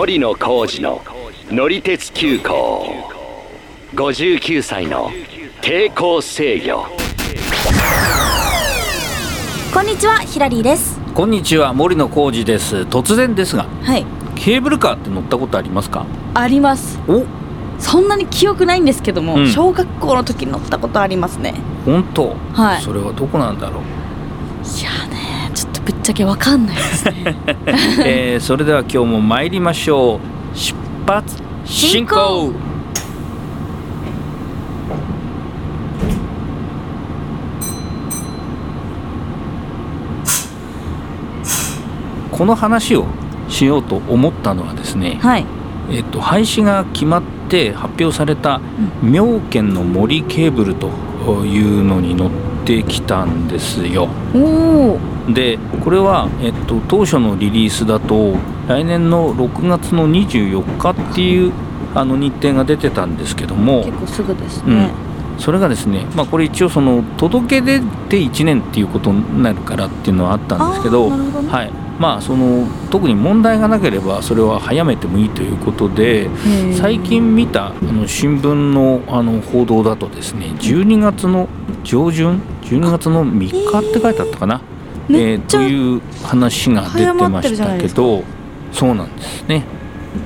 森野浩二の乗り鉄急行。59歳の抵抗制御。こんにちはヒラリーです。こんにちは森野浩二です。突然ですがはい。ケーブルカーって乗ったことありますか？あります。お。そんなに記憶ないんですけども、うん。小学校の時乗ったことありますね。本当？はい。それはどこなんだろう、いやとぶっちゃけわかんないですね。えーそれでは今日も参りましょう。出発進行。進行この話をしようと思ったのはですね、はい。えっと廃止が決まって発表された妙見の森ケーブルというのに乗ってきたんですよ。おおでこれは、えっと、当初のリリースだと来年の6月の24日っていうあの日程が出てたんですけども結構すぐですうん。ね、それがですね、まあ、これ一応その届け出て1年っていうことになるからっていうのはあったんですけどね。はい。まあ、その特に問題がなければそれは早めてもいいということで最近見たあの新聞のあの報道だとですね12月の上旬12月の3日って書いてあったかな、めっちゃという話が出てましたけどそうなんですね。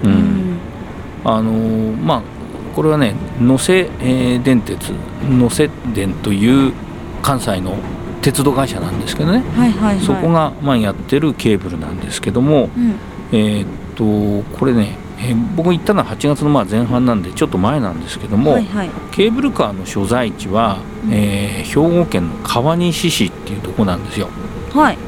ううん。んあのーまあこれはね能勢、えー電鉄能勢電という関西の鉄道会社なんですけどね、はいはいはい。そこが、まあ、やってるケーブルなんですけども、うん。えーっとこれね、えー僕行ったのは8月のまあ前半なんでちょっと前なんですけども、はいはい。ケーブルカーの所在地は、うん。えー兵庫県の川西市っていうとこなんですよ。はい。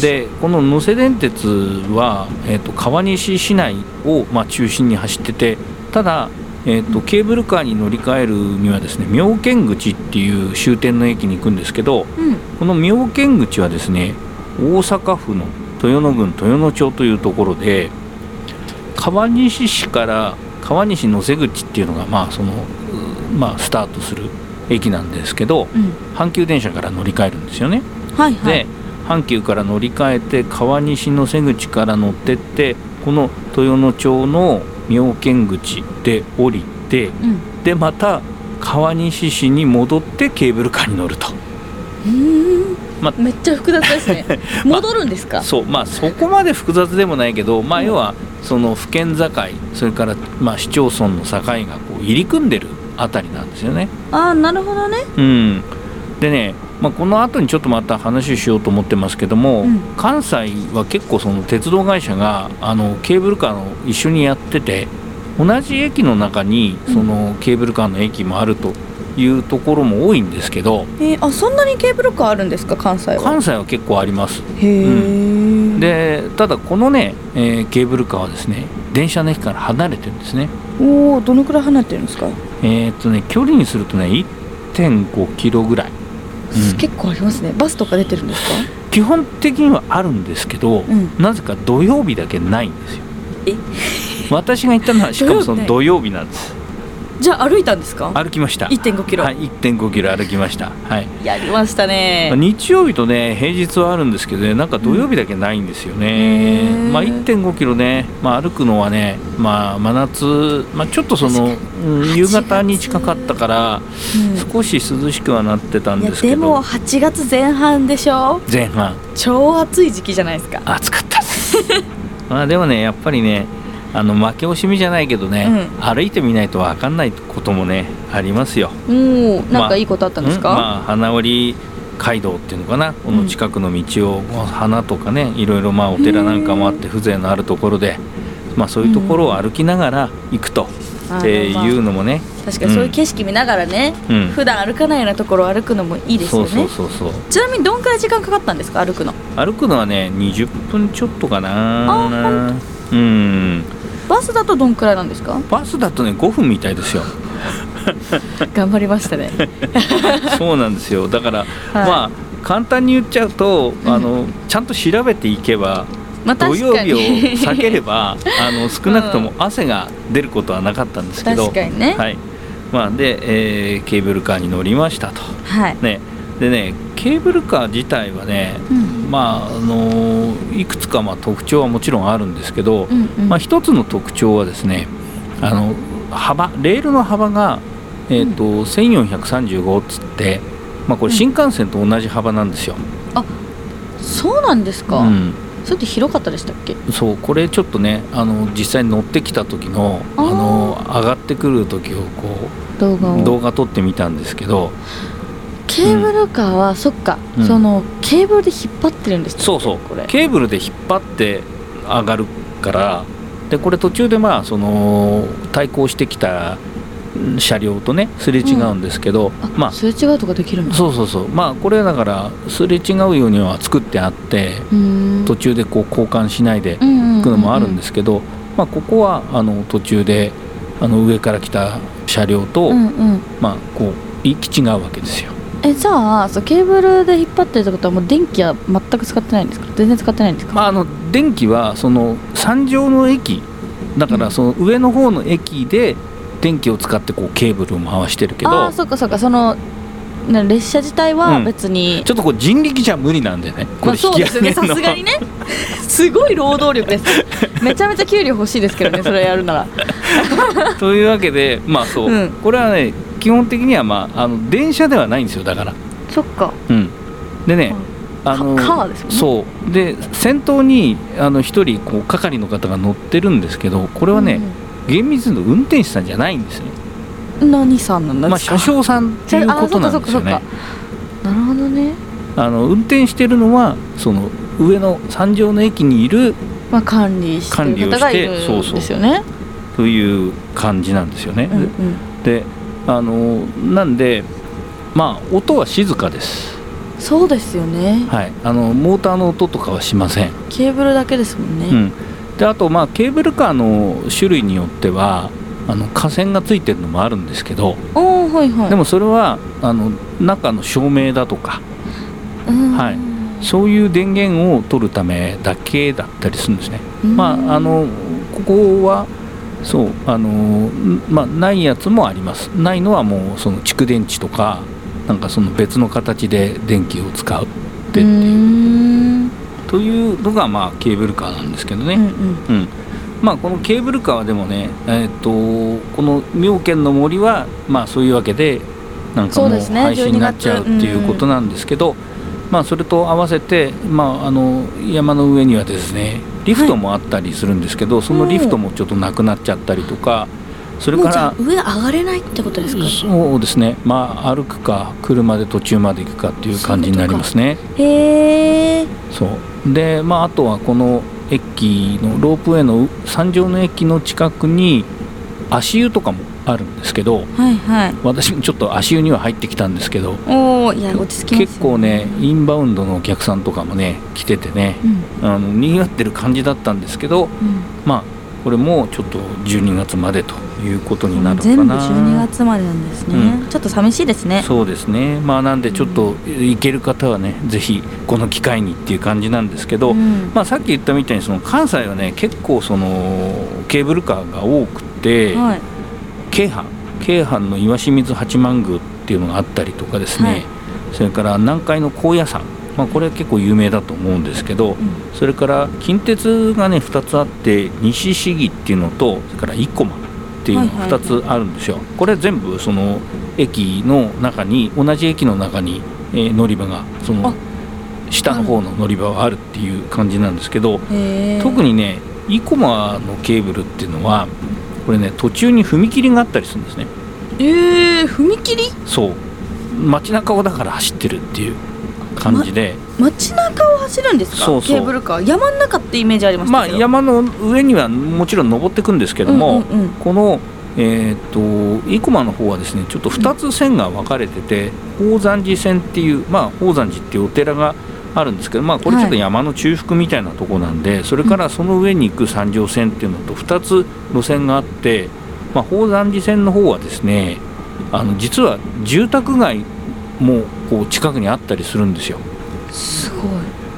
でこの能勢電鉄は、えー、と川西市内を、まあ、中心に走っててただ、えー、とケーブルカーに乗り換えるにはですね妙見口っていう終点の駅に行くんですけどうん。この妙見口はですね大阪府の豊野郡豊野町というところで川西市から川西能勢口っていうのが、まあそのうまあ、スタートする駅なんですけどうん。阪急電車から乗り換えるんですよね。はいはい。で阪急から乗り換えて川西の瀬口から乗ってってこの豊野町の妙見口で降りてうん。でまた川西市に戻ってケーブルカーに乗ると。うー。んまめっちゃ複雑ですね。戻るんですか、そうまあそこまで複雑でもないけどまあ要はその府県境それからまあ市町村の境がこう入り組んでるあたりなんですよね。ああなるほどね。うん、でね、まあ、この後にちょっとまた話をしようと思ってますけども、うん。関西は結構その鉄道会社があのケーブルカーの一緒にやってて同じ駅の中にうん。そのケーブルカーの駅もあるというところも多いんですけどえー、あそんなにケーブルカーあるんですか関西は？関西は結構あります。へえ、でただこのね、えーケーブルカーはですね電車の駅から離れてるんですね。おおどのくらい離れてるんですか、えーっとね距離にするとね1.5キロぐらい、うん。結構ありますね。バスとか出てるんですか？基本的にはあるんですけど、うん。なぜか土曜日だけないんですよ。え？私が行ったのはしかもその土曜日なんですじゃあ歩いたんですか？歩きました。1.5キロ、はい1.5キロ歩きました。はい。やりましたね。日曜日とね平日はあるんですけどねなんか土曜日だけないんですよね、うん。まあ1.5キロね、まあ、歩くのはねまあ真夏、まあ、ちょっとその、うん夕方に近かったからうん。少し涼しくはなってたんですけど。でも8月前半でしょ？前半。超暑い時期じゃないですか。暑かったです。まあでもねやっぱりねあの負け惜しみじゃないけどね、歩いてみないと分かんないこともねありますよ。なんかいいことあったんですか、うんまあ花織街道っていうのかな？この近くの道を、花とかねいろいろまあお寺なんかもあって風情のあるところで、まあ、そういうところを歩きながら行くと、あえーまあいうのもね、確かにそういう景色見ながらね、うん、普段歩かないようなところを歩くのもいいですよね。そうそうそうそう。ちなみにどんくらい時間かかったんですか歩くの？歩くのはね20分ちょっとかあなうんバスだとどんくらいなんですか？バスだとね5分みたいですよ。頑張りましたね。そうなんですよ。だから、はい。まあ簡単に言っちゃうと、あのちゃんと調べていけばまあ土曜日を避ければ あの少なくとも汗が出ることはなかったんですけど、ね。はい。まあ、で、えーケーブルカーに乗りましたと、はい。ね、でねケーブルカー自体はねうん。まああのいくつかまあ特徴はもちろんあるんですけど、うんうん。まあ、一つの特徴はですねあの幅レールの幅が、えーと1435っつって、まあ、これ新幹線と同じ幅なんですよ。そうなんですか、うん。それって広かったでしたっけ？そうこれちょっとねあの実際に乗ってきた時のあの上がってくる時をこ動画を。う動画撮ってみたんですけどケーブルカーは、そっか、うん。そのケーブルで引っ張ってるんですね。そうそう。これ。ケーブルで引っ張って上がるからでこれ途中でまあその対向してきたうん車両とねすれ違うんですけど、あ、まあすれ違うとかできるんだそうそうそう。まあこれだからすれ違うようには作ってあって途中でこう交換しないでうんうんうんうん行くのもあるんですけど、まあ、ここはあの途中であの上から来た車両と、うんうん。まあこう行き違うわけですよ。えじゃあそうケーブルで引っ張ってるってことはもう電気は全く使ってないんですか？全然使ってないんですか、まあ、あの電気はその山上の駅だかうん。らその上の方の駅で電気を使ってこうケーブルを回してるけど。ああそっかそっか。そのね列車自体はうん。別に、ちょっとこう人力じゃ無理なんでね。こまあ、れそうですよね。さすがにね。すごい労働力です。めちゃめちゃ給料欲しいですけどね それやるなら。というわけでまあそう、うん。これはね基本的にはまああの電車ではないんですよだから。そっか。うん、でね、あのカカーですもんね。そう。で先頭にあの一人こう係の方が乗ってるんですけどこれはね、厳密に言うと運転手さんじゃないんですね、うんうん何さんなんまあ、ですか、車掌さんっていうことなんですよね。なるほどね。あの運転してるのはその上の山上の駅にいるまあ管理してる方がいるんですよね。という感じなんですよね、うんうん。であのなんでまあ音は静かです。そうですよね。はい。あのモーターの音とかはしません。ケーブルだけですもんね、うん、であとまあケーブルカーの種類によってはあの架線がついてるのもあるんですけどはいはい。でもそれはあの中の照明だとかうん。はい。そういう電源を取るためだけだったりするんですね。うん。まああのここはそうあのんまあないやつもあります。ないのはもうその蓄電池とかなんかその別の形で電気を使うってう。ーん。というのがまあケーブルカーなんですけどね。うんうん。うん、まあこのケーブルカーはでもね、えー、とこの妙見の森はまあそういうわけでなんかもう廃止になっちゃうっていうことなんですけど、まあそれと合わせて、まあ、あの山の上にはですねリフトもあったりするんですけど、そのリフトもちょっとなくなっちゃったりとかそれから上上がれないってことですか？そうですね。まあ歩くか車で途中まで行くかっていう感じになりますね。へえそう。でまああとはこの駅のロープウェイの山上の駅の近くに足湯とかもあるんですけどはいはい。私もちょっと足湯には入ってきたんですけどおおいや落ち着きますよ結構ねインバウンドのお客さんとかもね来ててねうん。あのにぎわってる感じだったんですけどうん。まあこれもちょっと12月までということになるのか全部な12月までなんですね、うん。ちょっと寂しいですね。そうですね。まあなんでちょっと行ける方はねぜひこの機会にっていう感じなんですけど、うん。まあ、さっき言ったみたいにその関西はね結構そのケーブルカーが多くて、はい。京阪。京阪の石清水八幡宮っていうのがあったりとかですね、はい。それから南海の高野山、まあ、これは結構有名だと思うんですけど、うん。それから近鉄がね2つあって西市議っていうのとそれから生駒っていうのがはいはいはい。2つあるんですよ、これ全部その駅の中に同じ駅の中に、えー乗り場がそのあ。下の方の乗り場はあるっていう感じなんですけど、特にね生駒のケーブルっていうのはこれね途中に踏切があったりするんですね。えー、踏切？そう。街中をだから走ってるっていう感じで、街中を走るんですか？そうケーブルカー。山の中ってイメージありましたまあ山の上にはもちろん登っていくんですけども、うんうんうん。このえー、と生駒の方はですねちょっと2つ線が分かれてて宝山寺線っていうまあ宝山寺っていうお寺があるんですけどまあこれちょっと山の中腹みたいなとこなんで、それからその上に行く山上線っていうのと2つ路線があって、まあ、宝山寺線の方はですねあの実は住宅街もこう近くにあったりするんですよ。すごい。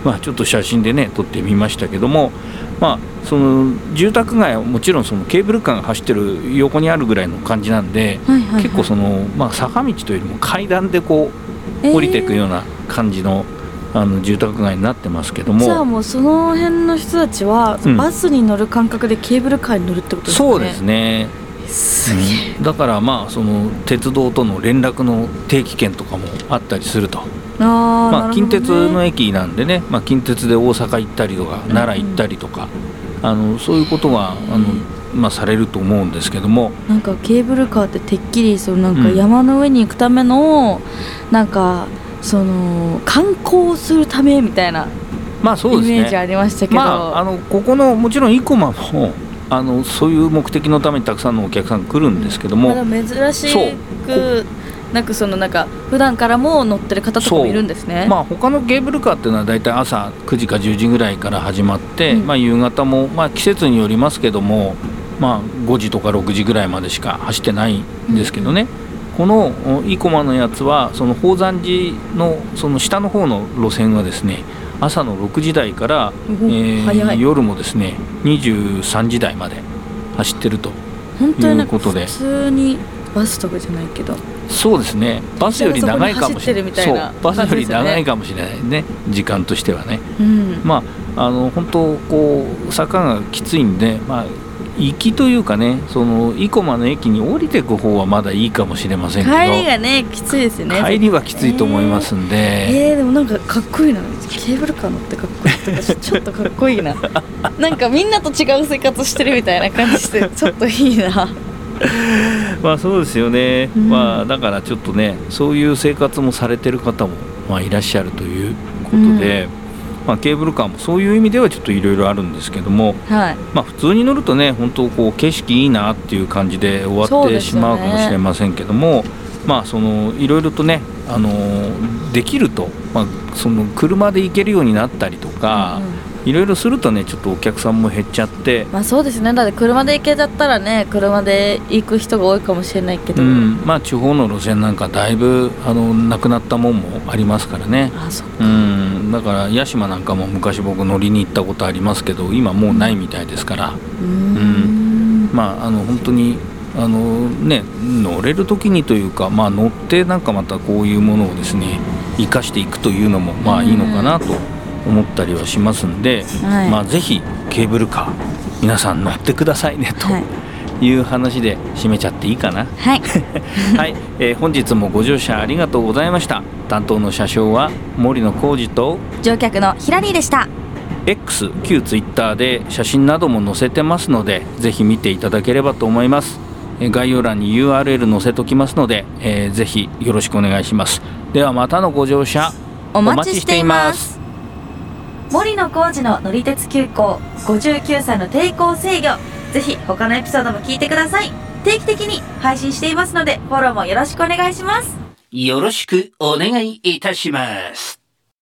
まあ、ちょっと写真でね撮ってみましたけども、まあ、その住宅街はもちろんそのケーブルカーが走ってる横にあるぐらいの感じなんで、はいはい、はい、結構その、まあ、坂道というよりも階段でこう降りていくような感じのあの住宅街になってますけども。じゃあもうその辺の人たちは、うん。バスに乗る感覚でケーブルカーに乗るってことですかね。そうですねす。げえ、うん。だからまあその鉄道との連絡の定期券とかもあったりすると。あーまあ、近鉄の駅なんでね、まあ、近鉄で大阪行ったりとか奈良行ったりとか、あのそういうことがあの、まあ、されると思うんですけども。なんかケーブルカーっててっきりそのなんかうん。山の上に行くための、なんかその観光するためみたいなまあそうですイメージあねりましたけど、まああのここのもちろん生駒もあのそういう目的のためにたくさんのお客さん来るんですけども、珍しくなんかそのなんか普段からも乗ってる方とかもいるんですね。まあ他のケーブルカーっていうのは大体朝9時か10時ぐらいから始まって、うん。まあ、夕方も、まあ、季節によりますけども、まあ、5時とか6時ぐらいまでしか走ってないんですけどね、このお生駒のやつはその宝山寺のその下の方の路線はですね朝の6時台から、うんえー夜もですね23時台まで走ってるということで。普通にバスとかじゃないけど。そうですね。バスより長いかもしれない。そう。バスより長いかもしれないね。時間としてはね。うん、まああの本当こう坂がきついんでまあ行きというかねその生駒の駅に降りていく方はまだいいかもしれませんけど帰りがねきついですよね。帰りはきついと思いますんで、えー、でもなんかかっこいいな。ケーブルカー乗ってかっこいいとかちちょっとかっこいいな。なんかみんなと違う生活してるみたいな感じでちょっといいな。まあそうですよね、うん。まあだからちょっとねそういう生活もされてる方も、まあ、いらっしゃるということで、まあ、ケーブルカーもそういう意味ではちょっといろいろあるんですけども、はい。まあ、普通に乗るとね本当こう景色いいなっていう感じで終わってしまうかもしれませんけども、まあそのいろいろとねあのできると、まあ、その車で行けるようになったりとか、うんうんいろいろするとねちょっとお客さんも減っちゃって、まあそうですね。だって車で行けちゃったらね車で行く人が多いかもしれないけど、うん、まあ地方の路線なんかだいぶあのなくなったもんもありますからね。あそううん、だから屋島なんかも昔僕乗りに行ったことありますけど今もうないみたいですから、うーん。まああの本当にあのね乗れる時にというかまあ乗ってなんかまたこういうものをですね生かしていくというのもまあいいのかなと思ったりはしますんで、はい。まあぜひケーブルカー皆さん乗ってくださいねとはい。いう話で締めちゃっていいかな。はい。はい、えー本日もご乗車ありがとうございました。担当の車掌は森野浩二と乗客のヒラリーでした。X 旧 Twitter で写真なども載せてますのでぜひ見ていただければと思います。えー概要欄に URL 載せときますので、えーぜひよろしくお願いします。ではまたのご乗車お待ちしています森野浩二の乗り鉄急行59歳の抵抗制御。ぜひ他のエピソードも聞いてください。定期的に配信していますのでフォローもよろしくお願いします。よろしくお願いいたします。